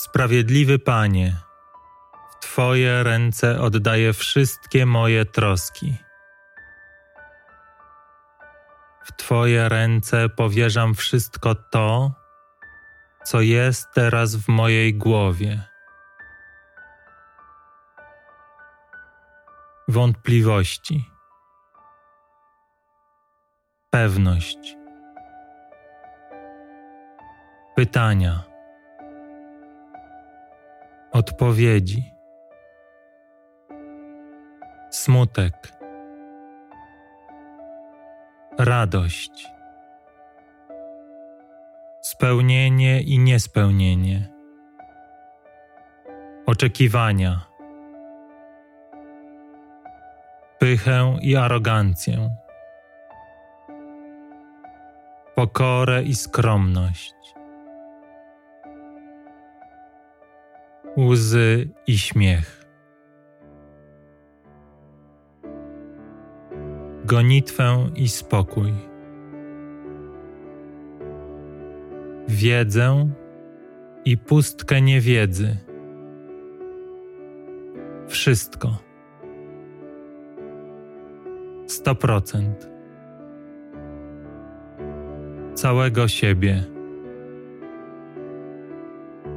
Sprawiedliwy Panie, w Twoje ręce oddaję wszystkie moje troski. W Twoje ręce powierzam wszystko to, co jest teraz w mojej głowie. Wątpliwości, pewność, pytania, odpowiedzi, smutek, radość, spełnienie i niespełnienie, oczekiwania, pychę i arogancję, pokorę i skromność, łzy i śmiech. Gonitwę i spokój. Wiedzę i pustkę niewiedzy. Wszystko. Sto procent. Całego siebie.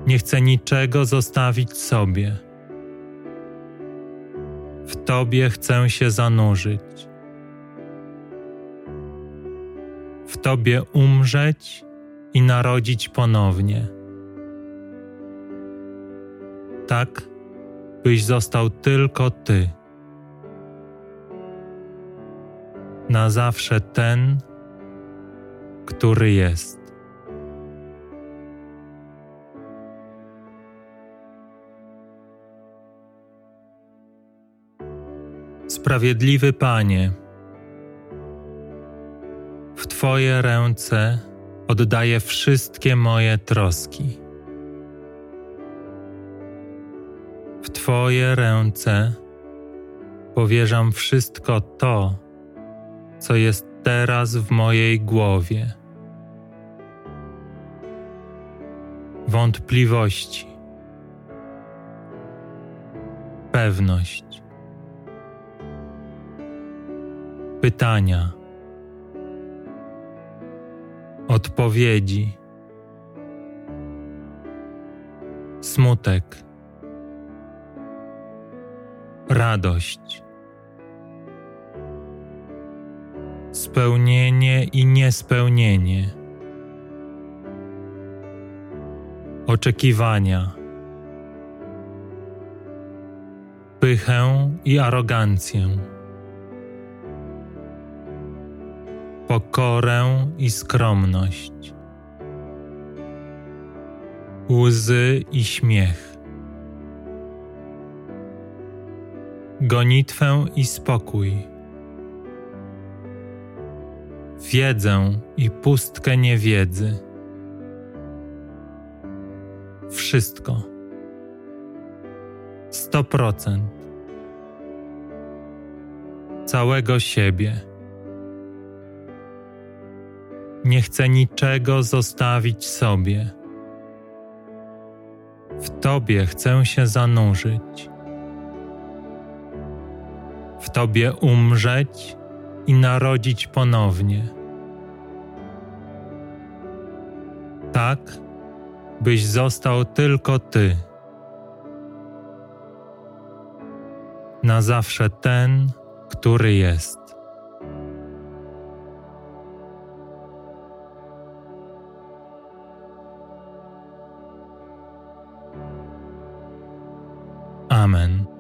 Nie chcę niczego zostawić sobie. W Tobie chcę się zanurzyć. W Tobie umrzeć i narodzić ponownie. Tak, byś został tylko Ty. Na zawsze ten, który jest. Sprawiedliwy Panie, w Twoje ręce oddaję wszystkie moje troski. W Twoje ręce powierzam wszystko to, co jest teraz w mojej głowie. Wątpliwości, pewność, pytania, odpowiedzi, smutek, radość, spełnienie i niespełnienie, oczekiwania, pychę i arogancję. Pokorę i skromność, łzy i śmiech, gonitwę i spokój, wiedzę i pustkę niewiedzy. Wszystko. Sto procent. Całego siebie. Nie chcę niczego zostawić sobie. W Tobie chcę się zanurzyć. W Tobie umrzeć i narodzić ponownie. Tak, byś został tylko Ty. Na zawsze ten, który jest. Amen.